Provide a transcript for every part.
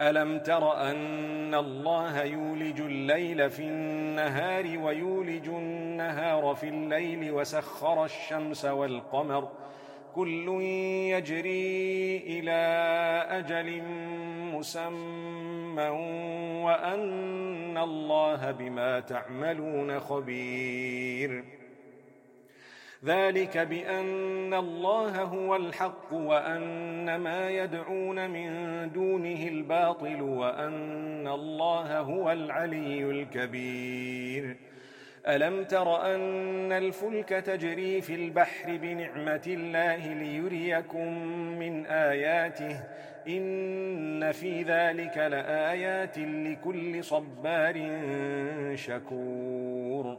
ألم تر أن الله يولج الليل في النهار ويولج النهار في الليل وسخر الشمس والقمر كل يجري إلى أجل مسمى وأن الله بما تعملون خبير ذلك بأن الله هو الحق وأن ما يدعون من دونه الباطل وأن الله هو العلي الكبير. ألم تر أن الفلك تجري في البحر بنعمة الله ليريكم من آياته؟ إن في ذلك لآيات لكل صبار شكور.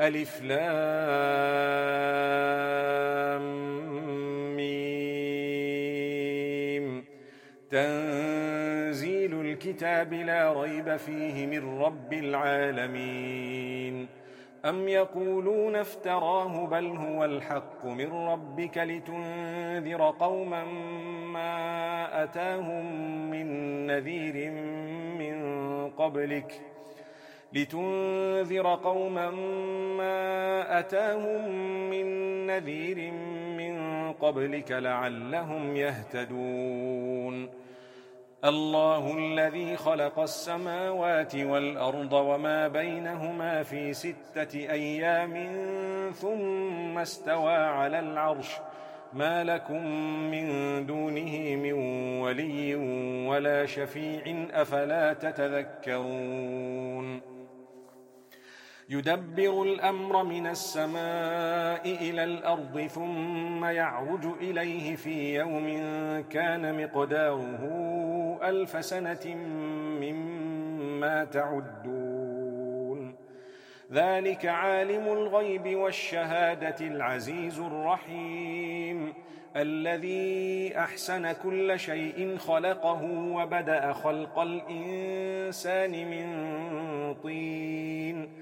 ألف لام ميم. تنزيل الكتاب لا ريب فيه من رب العالمين. أم يقولون افتراه بل هو الحق من ربك لتنذر قوما ما أتاهم من نذير من قبلك ۖ. لتنذر قوما ما أتاهم من نذير من قبلك لعلهم يهتدون. الله الذي خلق السماوات والأرض وما بينهما في ستة أيام ثم استوى على العرش. ما لكم من دونه من ولي ولا شفيع أفلا تتذكرون. يدبر الأمر من السماء إلى الأرض ثم يعرج إليه في يوم كان مقداره ألف سنة مما تعدون. ذلك عالم الغيب والشهادة العزيز الرحيم. الذي أحسن كل شيء خلقه وبدأ خلق الإنسان من طين.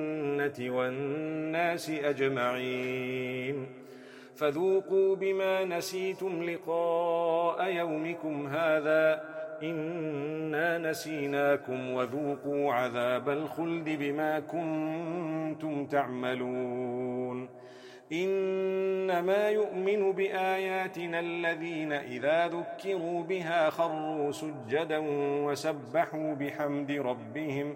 الجنة والناس أجمعين. فذوقوا بما نسيتم لقاء يومكم هذا. إنا نسيناكم وذوقوا عذاب الخلد بما كنتم تعملون. إنما يؤمن بآياتنا الذين إذا ذكروا بها خروا سجدا وسبحوا بحمد ربهم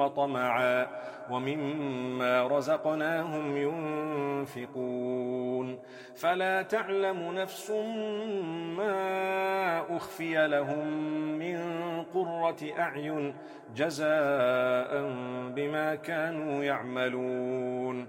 وطمعا ومما رزقناهم ينفقون. فلا تعلم نفس ما أخفي لهم من قرة أعين جزاء بما كانوا يعملون.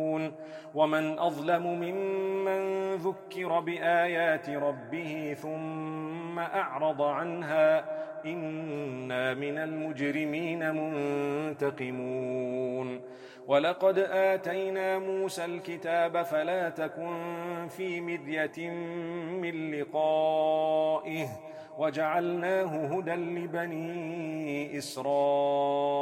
ومن أظلم ممن ذكر بآيات ربه ثم أعرض عنها إنا من المجرمين منتقمون ولقد آتينا موسى الكتاب فلا تكن في مذية من لقائه وجعلناه هدى لبني إسرائيل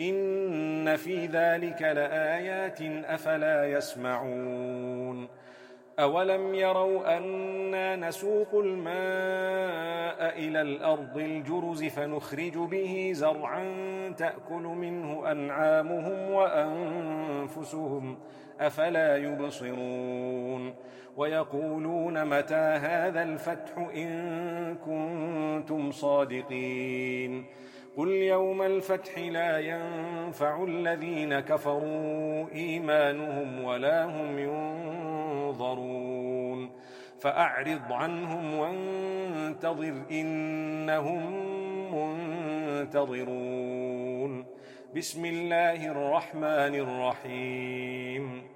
إن في ذلك لآيات أفلا يسمعون أولم يروا أنا نسوق الماء إلى الأرض الجرز فنخرج به زرعا تأكل منه أنعامهم وأنفسهم أفلا يبصرون ويقولون متى هذا الفتح إن كنتم صادقين قل يوم الفتح لا ينفع الذين كفروا إيمانهم ولا هم ينظرون فأعرض عنهم وانتظر إنهم منتظرون بسم الله الرحمن الرحيم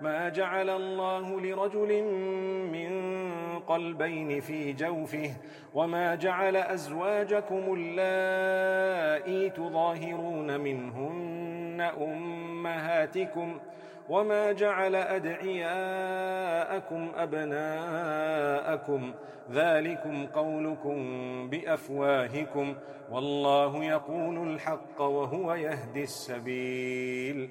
ما جعل الله لرجل من قلبين في جوفه وما جعل أزواجكم اللائي تظاهرون منهن أمهاتكم وما جعل أدعياءكم أبناءكم ذلكم قولكم بأفواهكم والله يقول الحق وهو يهدي السبيل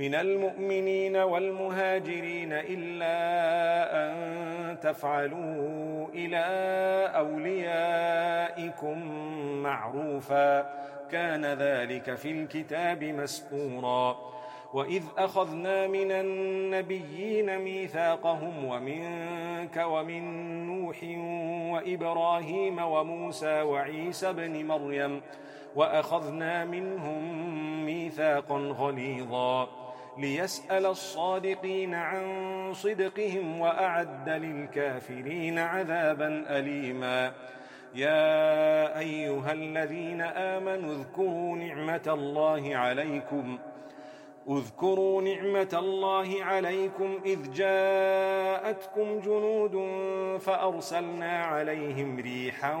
من المؤمنين والمهاجرين إلا أن تفعلوا إلى أوليائكم معروفا. كان ذلك في الكتاب مسطورا. وإذ أخذنا من النبيين ميثاقهم ومنك ومن نوح وإبراهيم وموسى وعيسى بن مريم وأخذنا منهم ميثاقا غليظا. ليسأل الصادقين عن صدقهم وأعد للكافرين عذابا أليما. يا أيها الذين آمنوا اذكروا نعمة الله عليكم. اذكروا نعمة الله عليكم إذ جاءتكم جنود فأرسلنا عليهم ريحا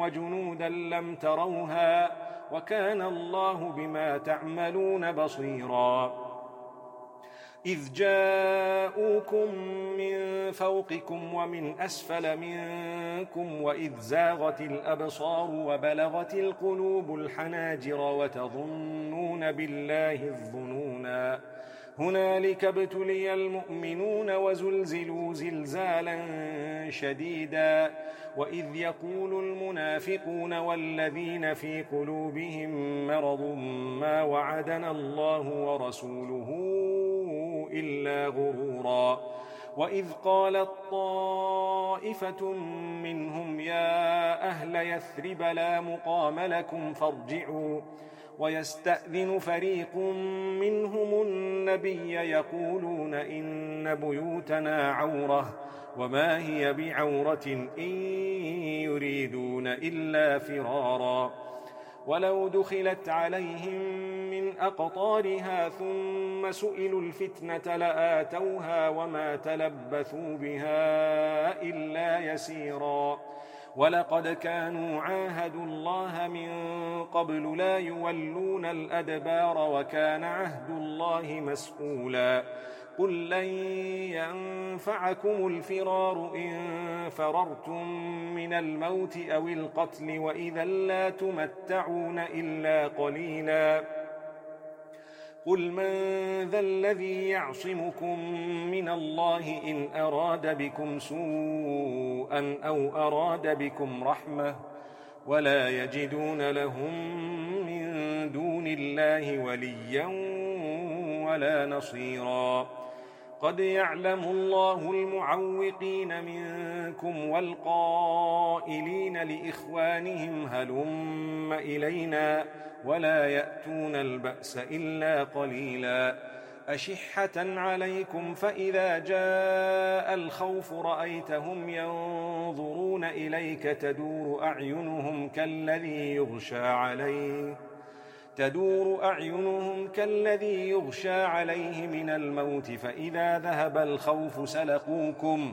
وجنودا لم تروها وكان الله بما تعملون بصيراً. إذ جاءوكم من فوقكم ومن أسفل منكم وإذ زاغت الأبصار وبلغت القلوب الحناجر وتظنون بالله الظنونا. هنالك ابتلي المؤمنون وزلزلوا زلزالا شديدا. وإذ يقول المنافقون والذين في قلوبهم مرض ما وعدنا الله ورسوله إلا غرورا. وإذ قالت طائفة منهم يا أهل يثرب لا مقام لكم فارجعوا. ويستأذن فريق منهم النبي يقولون إن بيوتنا عورة وما هي بعورة إن يريدون إلا فرارا. ولو دخلت عليهم من أقطارها ثم سئلوا الفتنة لآتوها وما تلبثوا بها إلا يسيرا. ولقد كانوا عاهدوا الله من قبل لا يولون الأدبار وكان عهد الله مسؤولا. قل لن ينفعكم الفرار إن فررتم من الموت أو القتل وإذا لا تمتعون إلا قليلاً. قل من ذا الذي يعصمكم من الله إن أراد بكم سوءا أو أراد بكم رحمة ولا يجدون لهم من دون الله وليا ولا نصيرا قد يعلم الله المعوقين منكم والقائلين لإخوانهم هلم إلينا ولا يأتون البأس إلا قليلا. أشحة عليكم فإذا جاء الخوف رأيتهم ينظرون إليك تدور أعينهم كالذي يغشى عليه. تدور أعينهم كالذي يغشى عليه من الموت فإذا ذهب الخوف سلقوكم.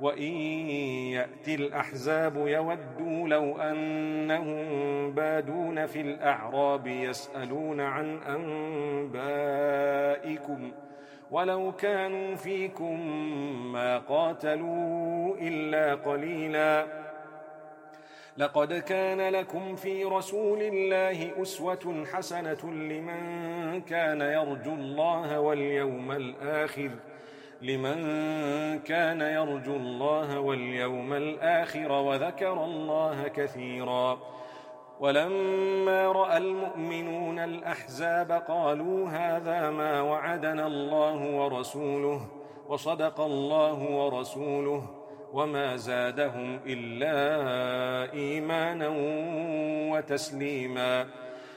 وإن يأتي الأحزاب يودوا لو أنهم بادون في الأعراب يسألون عن أنبائكم ولو كانوا فيكم ما قاتلوا إلا قليلا. لقد كان لكم في رسول الله أسوة حسنة لمن كان يرجو الله واليوم الآخر ۖ. لمن كان يرجو الله واليوم الآخر وذكر الله كثيرا. ولما رأى المؤمنون الأحزاب قالوا هذا ما وعدنا الله ورسوله وصدق الله ورسوله وما زادهم إلا إيمانا وتسليما.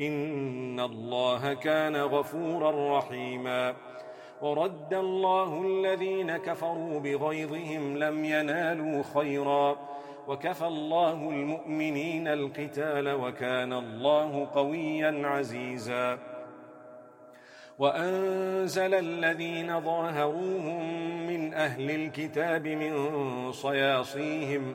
إن الله كان غفورا رحيما. ورد الله الذين كفروا بغيظهم لم ينالوا خيرا. وكفى الله المؤمنين القتال وكان الله قويا عزيزا. وأنزل الذين ظاهروهم من أهل الكتاب من صياصيهم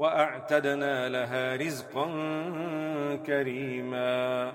وأعتدنا لها رزقا كريما.